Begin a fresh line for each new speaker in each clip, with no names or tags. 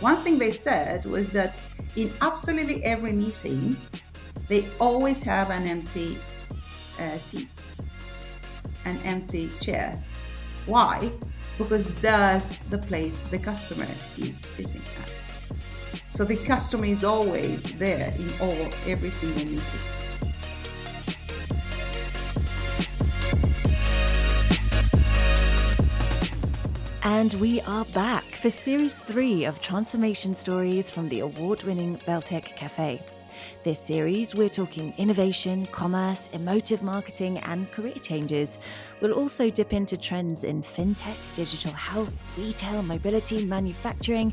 one thing they said was that in absolutely every meeting, they always have an empty uh, seat, an empty chair. Why? Because that's the place the customer is sitting at. So the customer is always there in all every single meeting.
And we are back for series three of transformation stories from the award winning Valtech Cafe. This series, we're talking innovation, commerce, emotive marketing, and career changes. We'll also dip into trends in fintech, digital health, retail, mobility, manufacturing,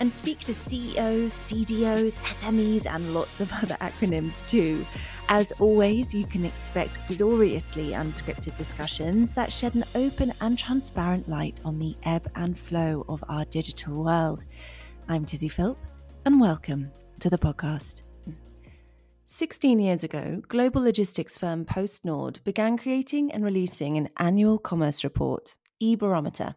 and speak to CEOs, CDOs, SMEs, and lots of other acronyms too. As always, you can expect gloriously unscripted discussions that shed an open and transparent light on the ebb and flow of our digital world. I'm Tizzy Philp, and welcome to the podcast. 16 years ago, global logistics firm PostNord began creating and releasing an annual commerce report, eBarometer.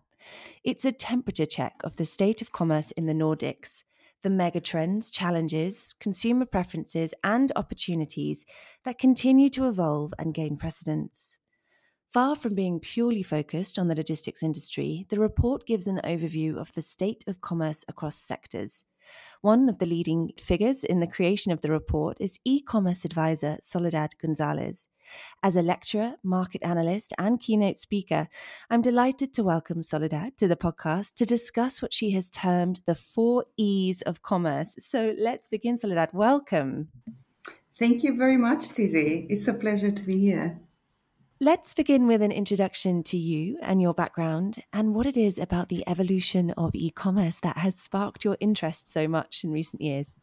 It's a temperature check of the state of commerce in the Nordics, the megatrends, challenges, consumer preferences, and opportunities that continue to evolve and gain precedence. Far from being purely focused on the logistics industry, the report gives an overview of the state of commerce across sectors one of the leading figures in the creation of the report is e commerce advisor Soledad Gonzalez. As a lecturer, market analyst, and keynote speaker, I'm delighted to welcome Soledad to the podcast to discuss what she has termed the four E's of commerce. So let's begin, Soledad. Welcome.
Thank you very much, Tizzy. It's a pleasure to be here.
Let's begin with an introduction to you and your background and what it is about the evolution of e commerce that has sparked your interest so much in recent years.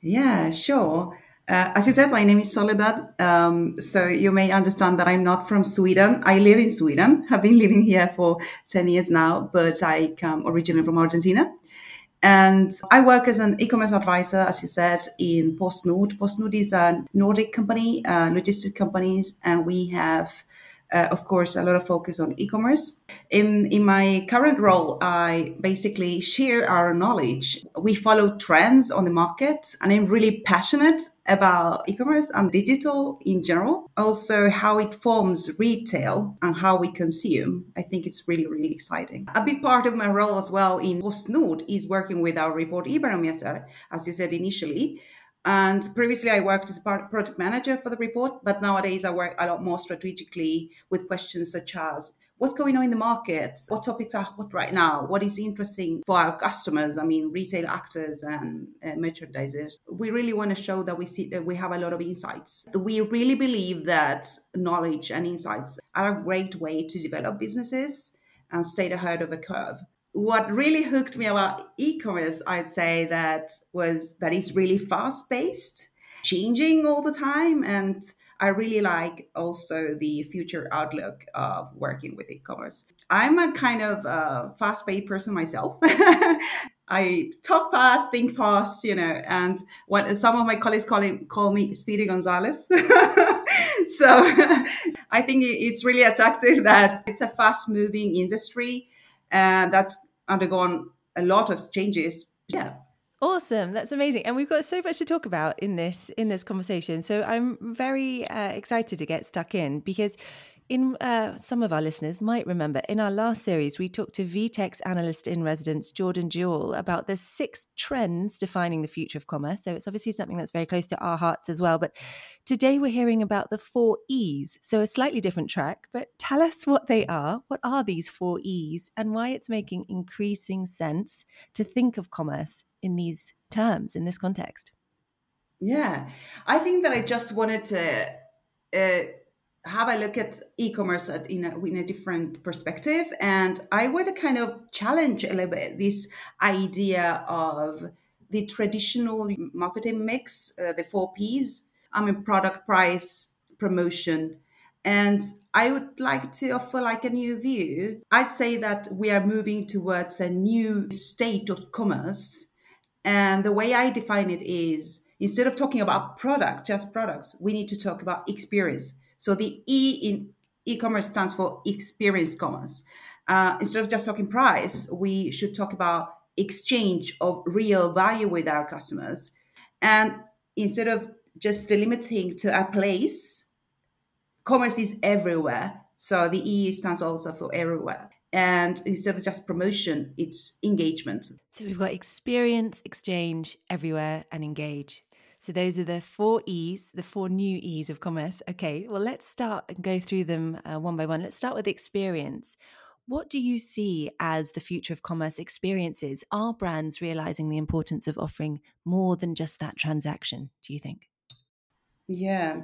Yeah, sure. Uh, as you said, my name is Soledad. Um, so you may understand that I'm not from Sweden. I live in Sweden, have been living here for 10 years now, but I come originally from Argentina. And I work as an e-commerce advisor, as you said, in PostNord. PostNord is a Nordic company, uh, logistic companies, and we have uh, of course, a lot of focus on e-commerce. In in my current role, I basically share our knowledge. We follow trends on the market, and I'm really passionate about e-commerce and digital in general. Also, how it forms retail and how we consume. I think it's really really exciting. A big part of my role as well in PostNord is working with our report eBarometer, as you said initially. And previously, I worked as a project manager for the report, but nowadays I work a lot more strategically with questions such as what's going on in the market, what topics are hot right now, what is interesting for our customers, I mean, retail actors and uh, merchandisers. We really want to show that we see that we have a lot of insights. We really believe that knowledge and insights are a great way to develop businesses and stay ahead of the curve what really hooked me about e-commerce i'd say that was that it's really fast paced changing all the time and i really like also the future outlook of working with e-commerce i'm a kind of uh, fast-paced person myself I talk fast, think fast, you know, and what some of my colleagues call, him, call me Speedy Gonzalez. so I think it's really attractive that it's a fast moving industry and that's undergone a lot of changes. Yeah.
Awesome. That's amazing. And we've got so much to talk about in this in this conversation. So I'm very uh, excited to get stuck in because in uh, some of our listeners might remember in our last series, we talked to VTEX analyst in residence Jordan Jewell about the six trends defining the future of commerce. So it's obviously something that's very close to our hearts as well. But today we're hearing about the four E's. So a slightly different track, but tell us what they are. What are these four E's and why it's making increasing sense to think of commerce in these terms, in this context?
Yeah, I think that I just wanted to. Uh, have a look at e-commerce in a, in a different perspective and i would kind of challenge a little bit this idea of the traditional marketing mix uh, the four p's. I mean product price promotion. And i would like to offer like a new view. I'd say that we are moving towards a new state of commerce and the way i define it is instead of talking about product just products we need to talk about experience so the E in e-commerce stands for experience commerce. Uh, instead of just talking price, we should talk about exchange of real value with our customers. And instead of just limiting to a place, commerce is everywhere. So the E stands also for everywhere. And instead of just promotion, it's engagement.
So we've got experience, exchange, everywhere, and engage. So those are the four E's, the four new E's of commerce. Okay, well, let's start and go through them uh, one by one. Let's start with experience. What do you see as the future of commerce experiences? Are brands realizing the importance of offering more than just that transaction, do you think?
Yeah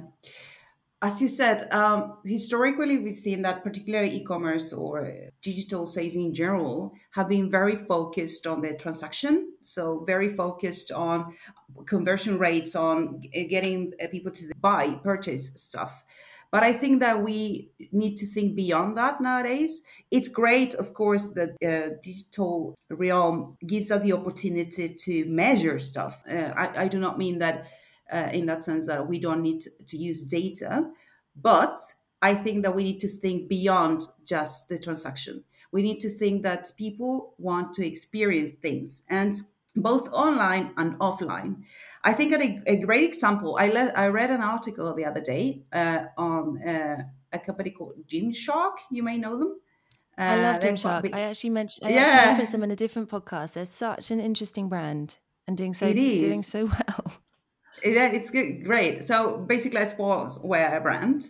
as you said, um, historically we've seen that particularly e-commerce or digital sales in general have been very focused on the transaction. So very focused on conversion rates, on getting uh, people to buy, purchase stuff. But I think that we need to think beyond that nowadays. It's great, of course, that uh, digital realm gives us the opportunity to measure stuff. Uh, I, I do not mean that uh, in that sense that we don't need to use data. But I think that we need to think beyond just the transaction. We need to think that people want to experience things and both online and offline. I think a, a great example, I, le- I read an article the other day uh, on uh, a company called Gymshark. You may know them.
Uh, I love Gymshark. I actually mentioned, I yeah. actually referenced them in a different podcast. They're such an interesting brand and doing so doing so well
yeah, it's great. So basically, I sportswear brand,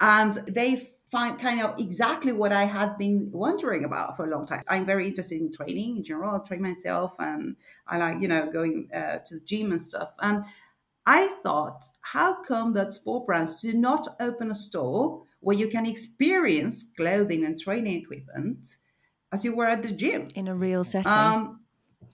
and they find kind of exactly what I had been wondering about for a long time. I'm very interested in training in general. I train myself, and I like you know going uh, to the gym and stuff. And I thought, how come that sport brands do not open a store where you can experience clothing and training equipment as you were at the gym
in a real setting? Um,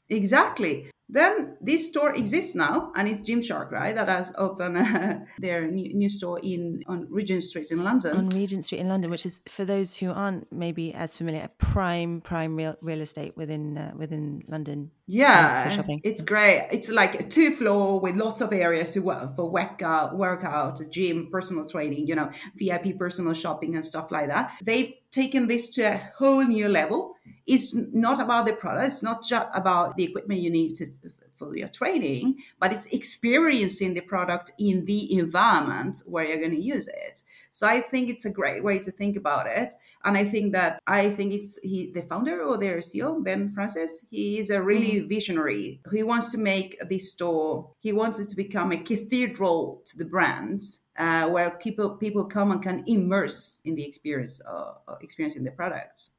exactly. Then this store exists now, and it's Gymshark, right? That has opened uh, their new, new store in on Regent Street in London.
On Regent Street in London, which is for those who aren't maybe as familiar, prime prime real, real estate within uh, within London.
Yeah, for shopping. It's great. It's like a two floor with lots of areas to work for workout, workout, gym, personal training, you know, VIP personal shopping and stuff like that. They've taken this to a whole new level. It's not about the product. It's not just about the equipment you need to, for your training, but it's experiencing the product in the environment where you're going to use it. So I think it's a great way to think about it. And I think that I think it's he, the founder or their CEO, Ben Francis, he is a really mm. visionary. He wants to make this store, he wants it to become a cathedral to the brands uh, where people people come and can immerse in the experience uh, experiencing the products.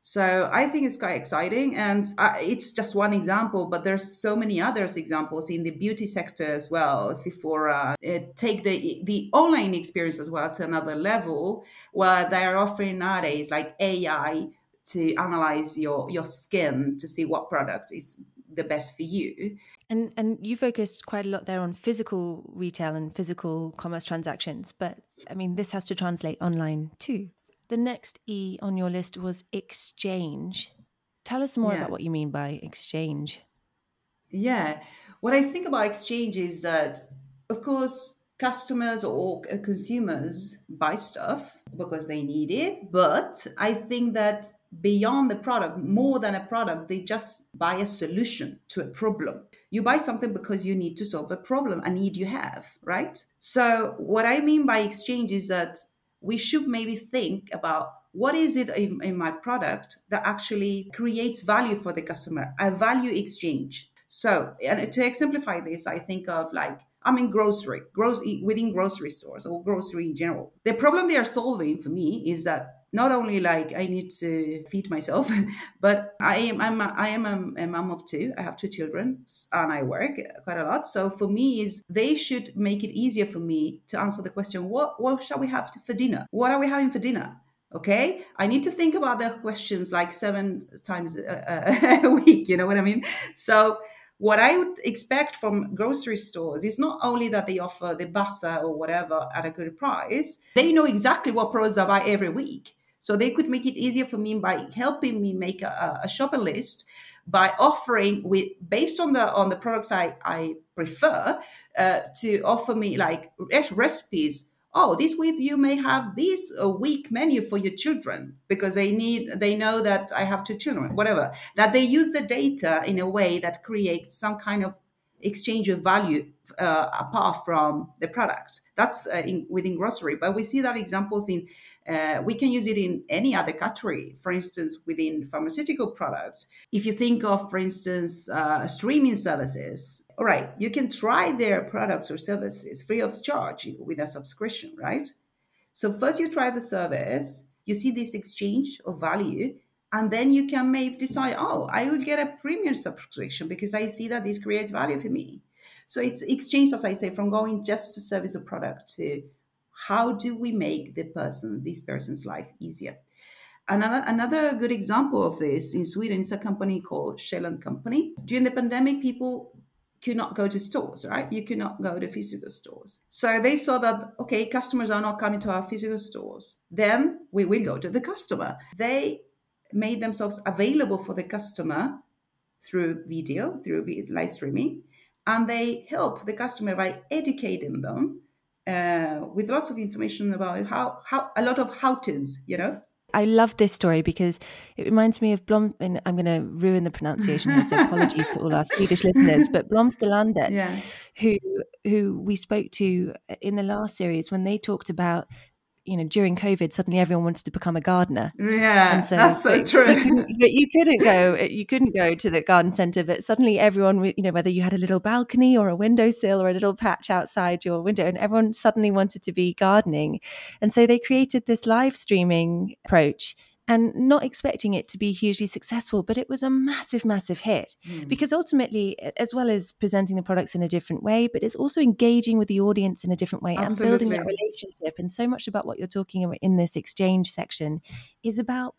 So I think it's quite exciting, and uh, it's just one example, but there's so many others examples in the beauty sector as well. Sephora uh, take the the online experience as well to another level, where they are offering nowadays like AI to analyze your your skin to see what product is the best for you.
And and you focused quite a lot there on physical retail and physical commerce transactions, but I mean this has to translate online too. The next E on your list was exchange. Tell us more yeah. about what you mean by exchange.
Yeah. What I think about exchange is that of course customers or consumers buy stuff because they need it, but I think that beyond the product, more than a product, they just buy a solution to a problem. You buy something because you need to solve a problem, a need you have, right? So, what I mean by exchange is that we should maybe think about what is it in, in my product that actually creates value for the customer, a value exchange. So, and to exemplify this, I think of like I'm in grocery, grocery within grocery stores or grocery in general. The problem they are solving for me is that not only like I need to feed myself, but I am I'm a, I am a, a, mom of two. I have two children and I work quite a lot. So for me, is they should make it easier for me to answer the question: What what shall we have for dinner? What are we having for dinner? Okay, I need to think about the questions like seven times a, a week. You know what I mean? So what I would expect from grocery stores is not only that they offer the butter or whatever at a good price, they know exactly what products I buy every week. So they could make it easier for me by helping me make a, a shopping list by offering with based on the on the products I, I prefer uh, to offer me like recipes. Oh this week you may have this week menu for your children because they need they know that i have two children whatever. That they use the data in a way that creates some kind of exchange of value uh, apart from the product. That's uh, in, within grocery but we see that examples in uh, we can use it in any other category, for instance, within pharmaceutical products. If you think of, for instance, uh, streaming services, all right, you can try their products or services free of charge with a subscription, right? So first you try the service, you see this exchange of value, and then you can maybe decide, oh, I will get a premium subscription because I see that this creates value for me. So it's exchange, as I say, from going just to service or product to how do we make the person this person's life easier? Another another good example of this in sweden is a company called Kjell and Company. During the pandemic people could not go to stores right? You could not go to physical stores. So they saw that okay customers are not coming to our physical stores. Then we will go to the customer. They made themselves available for the customer through video through live streaming and they help the customer by educating them uh, with lots of information about how, how a lot of how to's, you know.
I love this story because it reminds me of Blom. And I'm going to ruin the pronunciation here, so apologies to all our Swedish listeners. But Blomsterlandet, yeah. who who we spoke to in the last series when they talked about you know during covid suddenly everyone wanted to become a gardener.
Yeah and so that's so true.
you couldn't, you couldn't go you couldn't go to the garden center but suddenly everyone you know whether you had a little balcony or a windowsill or a little patch outside your window and everyone suddenly wanted to be gardening. And so they created this live streaming approach and not expecting it to be hugely successful, but it was a massive, massive hit mm. because ultimately, as well as presenting the products in a different way, but it's also engaging with the audience in a different way Absolutely. and building that relationship. And so much about what you're talking about in this exchange section is about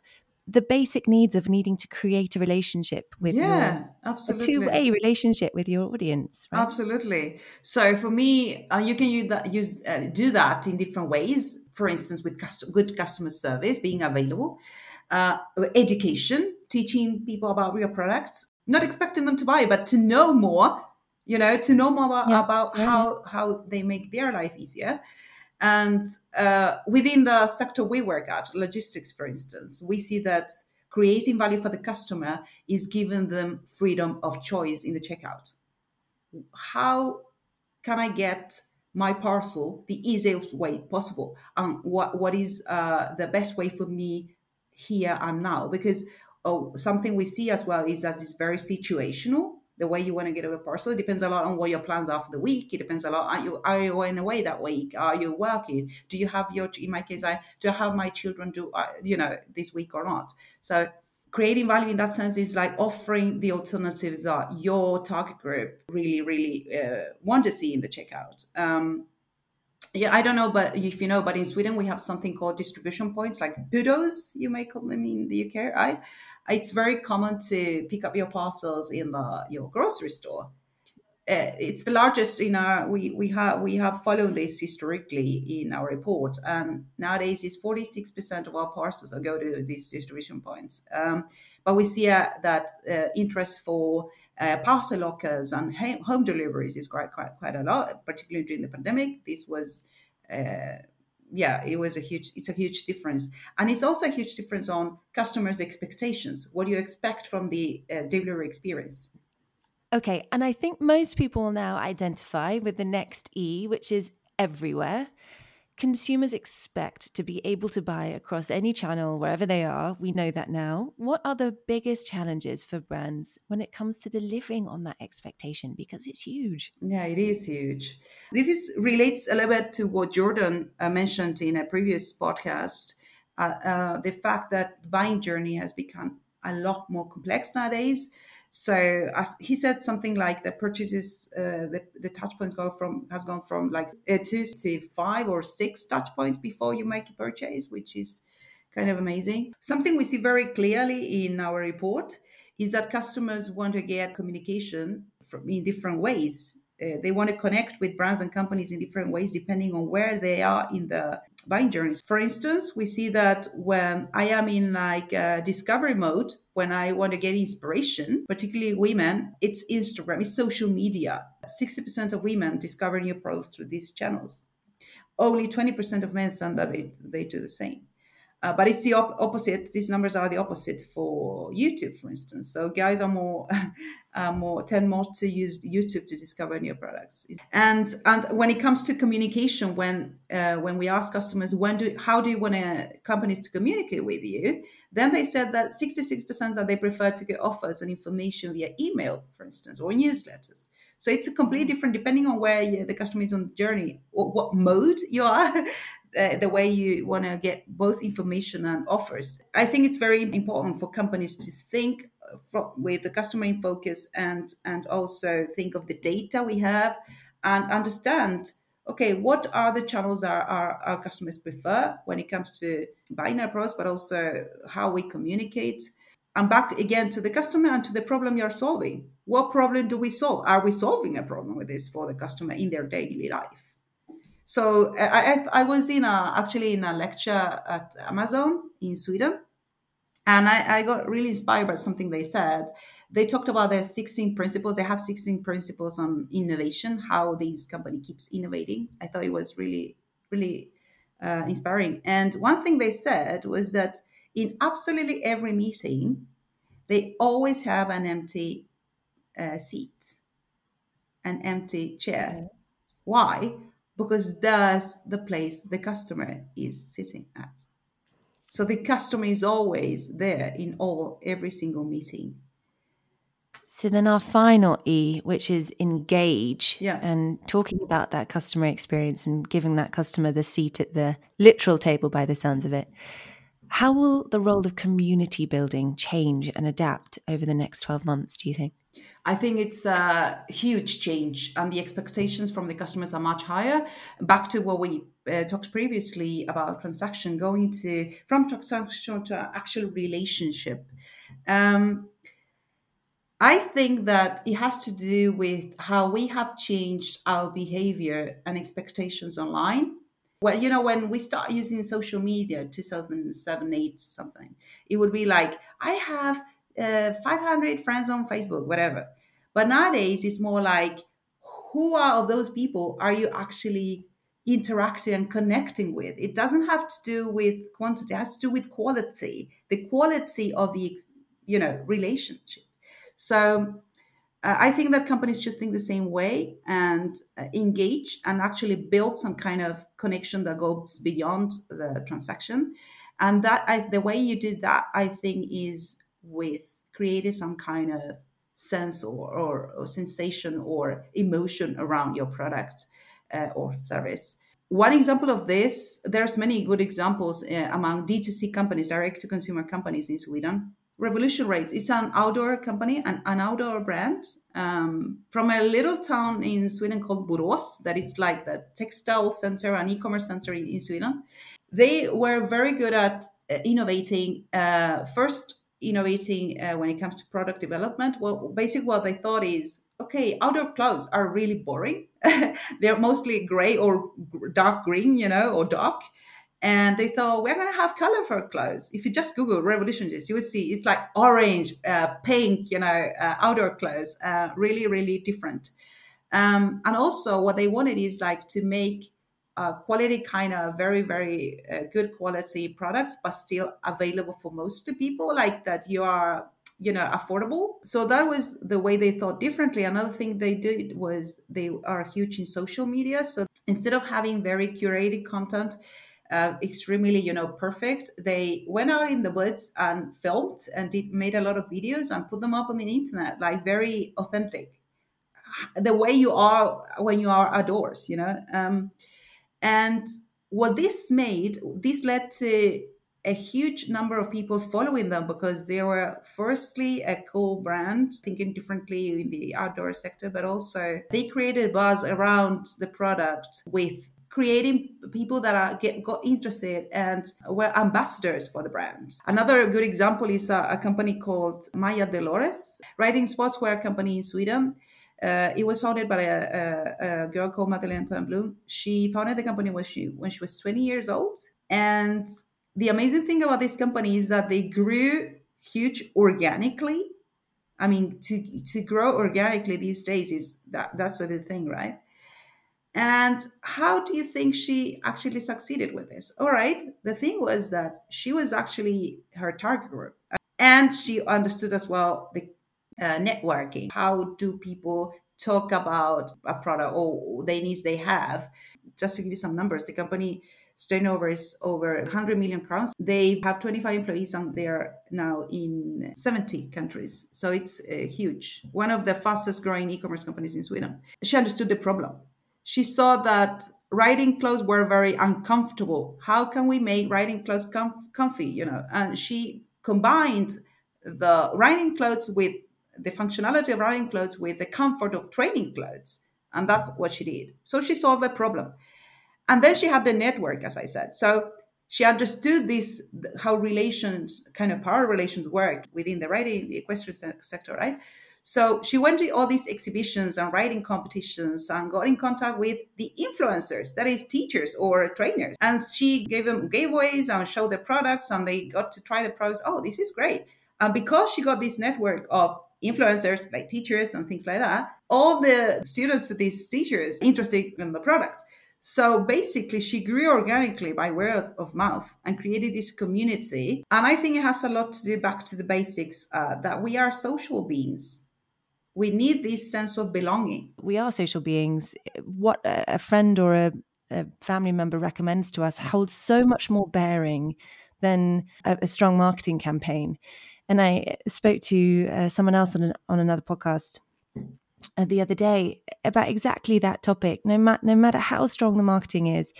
the basic needs of needing to create a relationship with
yeah
your,
absolutely
a two-way relationship with your audience
right? absolutely so for me uh, you can use that use uh, do that in different ways for instance with custom, good customer service being available uh, education teaching people about real products not expecting them to buy but to know more you know to know more about, yeah. about yeah. how how they make their life easier and uh, within the sector we work at, logistics, for instance, we see that creating value for the customer is giving them freedom of choice in the checkout. How can I get my parcel the easiest way possible? And what, what is uh, the best way for me here and now? Because oh, something we see as well is that it's very situational the way you want to get a parcel. It depends a lot on what your plans are for the week. It depends a lot. Are you are you in away that week? Are you working? Do you have your in my case I do I have my children do uh, you know this week or not? So creating value in that sense is like offering the alternatives that your target group really really uh, want to see in the checkout. Um, yeah, I don't know, but if you know, but in Sweden we have something called distribution points, like PUDOs, you may call them in the UK, right? it's very common to pick up your parcels in the your grocery store. Uh, it's the largest in our we we have we have followed this historically in our report and nowadays it's 46% of our parcels that go to these distribution points um, but we see uh, that uh, interest for uh, parcel lockers and home deliveries is quite quite quite a lot particularly during the pandemic this was uh, yeah, it was a huge, it's a huge difference. And it's also a huge difference on customers' expectations. What do you expect from the uh, delivery experience?
Okay. And I think most people now identify with the next E, which is everywhere consumers expect to be able to buy across any channel wherever they are. We know that now. What are the biggest challenges for brands when it comes to delivering on that expectation? Because it's huge.
Yeah, it is huge. This relates a little bit to what Jordan uh, mentioned in a previous podcast. Uh, uh, the fact that the buying journey has become a lot more complex nowadays so as he said something like the purchases, uh, the, the touch points go from has gone from like uh, two to five or six touch points before you make a purchase, which is kind of amazing. Something we see very clearly in our report is that customers want to get communication from, in different ways uh, they want to connect with brands and companies in different ways depending on where they are in the buying journeys. For instance, we see that when I am in like uh, discovery mode, when I want to get inspiration, particularly women, it's Instagram, it's social media. 60% of women discover new products through these channels. only 20% of men said that they, they do the same. Uh, but it's the op- opposite. These numbers are the opposite for YouTube, for instance. So guys are more, uh, more tend more to use YouTube to discover new products. And and when it comes to communication, when uh, when we ask customers when do how do you want companies to communicate with you, then they said that sixty six percent that they prefer to get offers and information via email, for instance, or newsletters. So it's a completely different depending on where you, the customer is on the journey or what mode you are. Uh, the way you want to get both information and offers. I think it's very important for companies to think with the customer in focus and and also think of the data we have and understand okay what are the channels our, our, our customers prefer when it comes to buying our products but also how we communicate. And back again to the customer and to the problem you're solving. What problem do we solve? Are we solving a problem with this for the customer in their daily life? So I, I, I was in a actually in a lecture at Amazon in Sweden, and I, I got really inspired by something they said. They talked about their 16 principles. They have 16 principles on innovation, how this company keeps innovating. I thought it was really, really uh, inspiring. And one thing they said was that in absolutely every meeting, they always have an empty uh, seat, an empty chair. Okay. Why? because that's the place the customer is sitting at. So the customer is always there in all every single meeting.
So then our final E, which is engage,
yeah.
and talking about that customer experience and giving that customer the seat at the literal table by the sounds of it. How will the role of community building change and adapt over the next 12 months, do you think?
I think it's a huge change, and the expectations from the customers are much higher. Back to what we uh, talked previously about transaction, going to from transaction to actual relationship. Um, I think that it has to do with how we have changed our behavior and expectations online. Well, you know, when we start using social media, 2007, 8, something, it would be like, I have uh, 500 friends on Facebook, whatever. But nowadays, it's more like, who are of those people are you actually interacting and connecting with? It doesn't have to do with quantity; it has to do with quality, the quality of the you know relationship. So. Uh, I think that companies should think the same way and uh, engage and actually build some kind of connection that goes beyond the transaction. And that I, the way you did that, I think, is with creating some kind of sense or, or, or sensation or emotion around your product uh, or service. One example of this, there's many good examples uh, among D2C companies, direct to consumer companies in Sweden. Revolution Race, it's an outdoor company, an, an outdoor brand um, from a little town in Sweden called Borås, that it's like the textile center and e-commerce center in Sweden. They were very good at uh, innovating uh, first innovating uh, when it comes to product development. Well, basically, what they thought is okay, outdoor clothes are really boring. They're mostly gray or dark green, you know, or dark. And they thought we're going to have color for clothes. If you just Google Revolution Jeans, you would see it's like orange, uh, pink, you know, uh, outdoor clothes, uh, really, really different. Um, and also, what they wanted is like to make uh, quality kind of very very uh, good quality products but still available for most of the people like that you are you know affordable. So that was the way they thought differently. Another thing they did was they are huge in social media. So instead of having very curated content uh, extremely you know perfect they went out in the woods and filmed and did made a lot of videos and put them up on the internet like very authentic. The way you are when you are outdoors you know? Um, and what this made, this led to a huge number of people following them because they were firstly a cool brand thinking differently in the outdoor sector but also they created buzz around the product with creating people that are get got interested and were ambassadors for the brand. Another good example is a, a company called Maya Delorez, riding sportswear company in Sweden. Uh, it was founded by a, a, a girl called Madeleine Törnblom. She founded the company when she when she was 20 years old. And the amazing thing about this company is that they grew huge organically. I mean, to to grow organically these days is that that's a good thing, right? And how do you think she actually succeeded with this? All right, the thing was that she was actually her target group. And she understood as well the uh, networking. How do people talk about a product or the needs they have? Just to give you some numbers, the company turnover is over 100 million crowns. They have 25 employees and they're now in 70 countries. So it's uh, huge. One of the fastest growing e commerce companies in Sweden. She understood the problem she saw that riding clothes were very uncomfortable. How can we make riding clothes com- comfy? You know, and she combined the riding clothes with the functionality of riding clothes with the comfort of training clothes, and that's what she did. So she solved the problem, and then she had the network, as I said. So she understood this how relations, kind of power relations, work within the riding, the equestrian sector, right? So she went to all these exhibitions and writing competitions and got in contact with the influencers, that is teachers or trainers. And she gave them giveaways and showed their products and they got to try the products. Oh, this is great. And because she got this network of influencers like teachers and things like that, all the students these teachers interested in the product. So basically, she grew organically by word of mouth and created this community. And I think it has a lot to do back to the basics uh, that we are social beings we need this sense of belonging.
We are social beings. What a friend or a, a family member recommends to us holds so much more bearing than a, a strong marketing campaign. And I spoke to uh, someone else on, an, on another podcast uh, the other day about exactly that topic. No, no matter how strong the marketing is,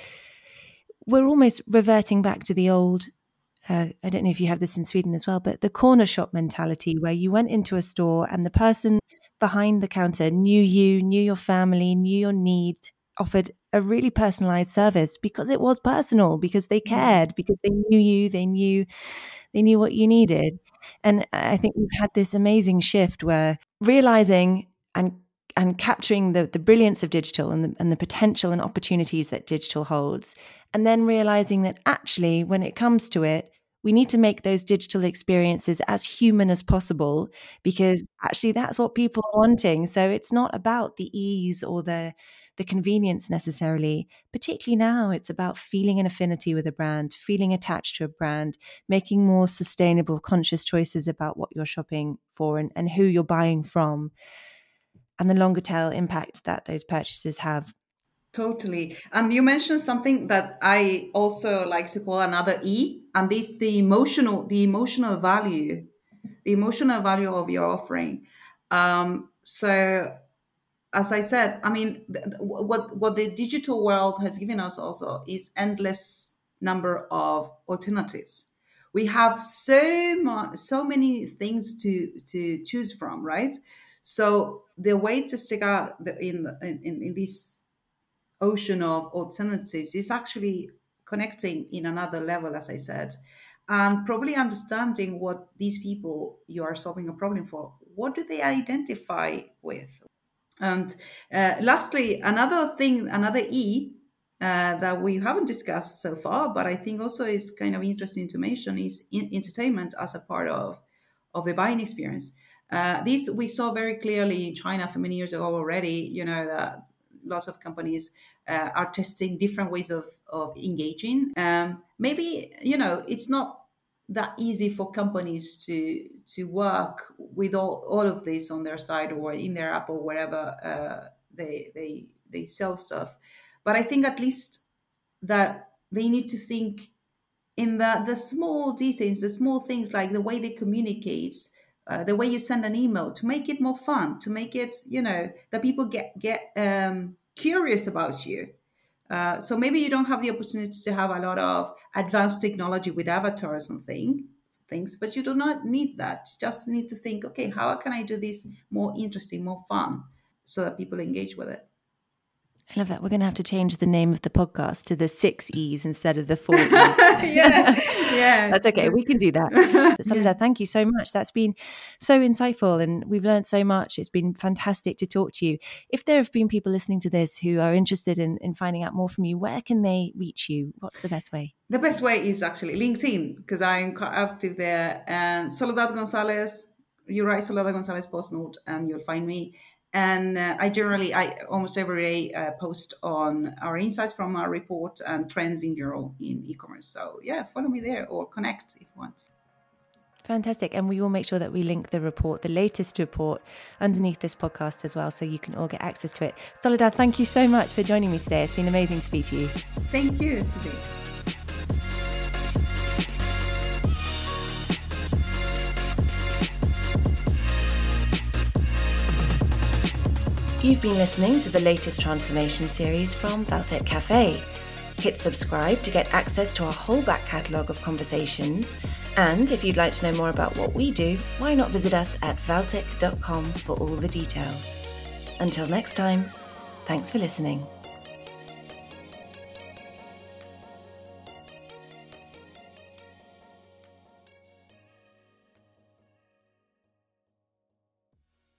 we're almost reverting back to the old uh, I don't know if you have this in Sweden as well, but the corner shop mentality where you went into a store and the person behind the counter knew you, knew your family, knew your needs, offered a really personalized service because it was personal, because they mm-hmm. cared, because they knew you, they knew they knew what you needed. And I think we've had this amazing shift where realizing and and capturing the, the brilliance of digital and the, and the potential and opportunities that digital holds, and then realizing that actually, when it comes to it, we need to make those digital experiences as human as possible because actually that's what people are wanting. So it's not about the ease or the the convenience necessarily. Particularly now, it's about feeling an affinity with a brand, feeling attached to a brand, making more sustainable, conscious choices about what you're shopping for and, and who you're buying from, and the longer tail impact that those purchases have
Totally. And you mentioned something that I also like to call another E, and this the emotional, the emotional value, the emotional value of your offering. Um, so, as I said, I mean, th- what what the digital world has given us also is endless number of alternatives. We have so much, so many things to to choose from, right? So the way to stick out in in, in this ocean of alternatives is actually connecting in another level, as I said, and probably understanding what these people you are solving a problem for, what do they identify with? And uh, lastly, another thing, another E uh, that we haven't discussed so far, but I think also is kind of interesting to mention is in- entertainment as a part of, of the buying experience. Uh, this we saw very clearly in China for many years ago already. You know that lots of companies uh, are testing different ways of, of engaging. Um, maybe, you know, it's not that easy for companies to to work with all, all of this on their side or in their app or wherever uh, they, they, they sell stuff. But I think at least that they need to think in the, the small details, the small things like the way they communicate, uh, the way you send an email to make it more fun, to make it, you know, that people get get um, curious about you. Uh, so maybe you don't have the opportunity to have a lot of advanced technology with avatars and thing, things, but you do not need that. You just need to think, okay, how can I do this more interesting, more fun, so that people engage with it.
I love that. We're going to have to change the name of the podcast to the six E's instead of the four E's.
yeah, yeah.
That's okay. We can do that. Soledad, yeah. thank you so much. That's been so insightful and we've learned so much. It's been fantastic to talk to you. If there have been people listening to this who are interested in, in finding out more from you, where can they reach you? What's the best way?
The best way is actually LinkedIn because I'm quite active there. And Soledad Gonzalez, you write Soledad Gonzalez PostNord and you'll find me and uh, I generally, I almost every day uh, post on our insights from our report and trends in general in e-commerce. So yeah, follow me there or connect if you want.
Fantastic. And we will make sure that we link the report, the latest report, underneath this podcast as well, so you can all get access to it. Soledad, thank you so much for joining me today. It's been amazing to speak to you.
Thank you.
You've been listening to the latest transformation series from Valtech Cafe. Hit subscribe to get access to our whole back catalogue of conversations. And if you'd like to know more about what we do, why not visit us at valtech.com for all the details. Until next time, thanks for listening.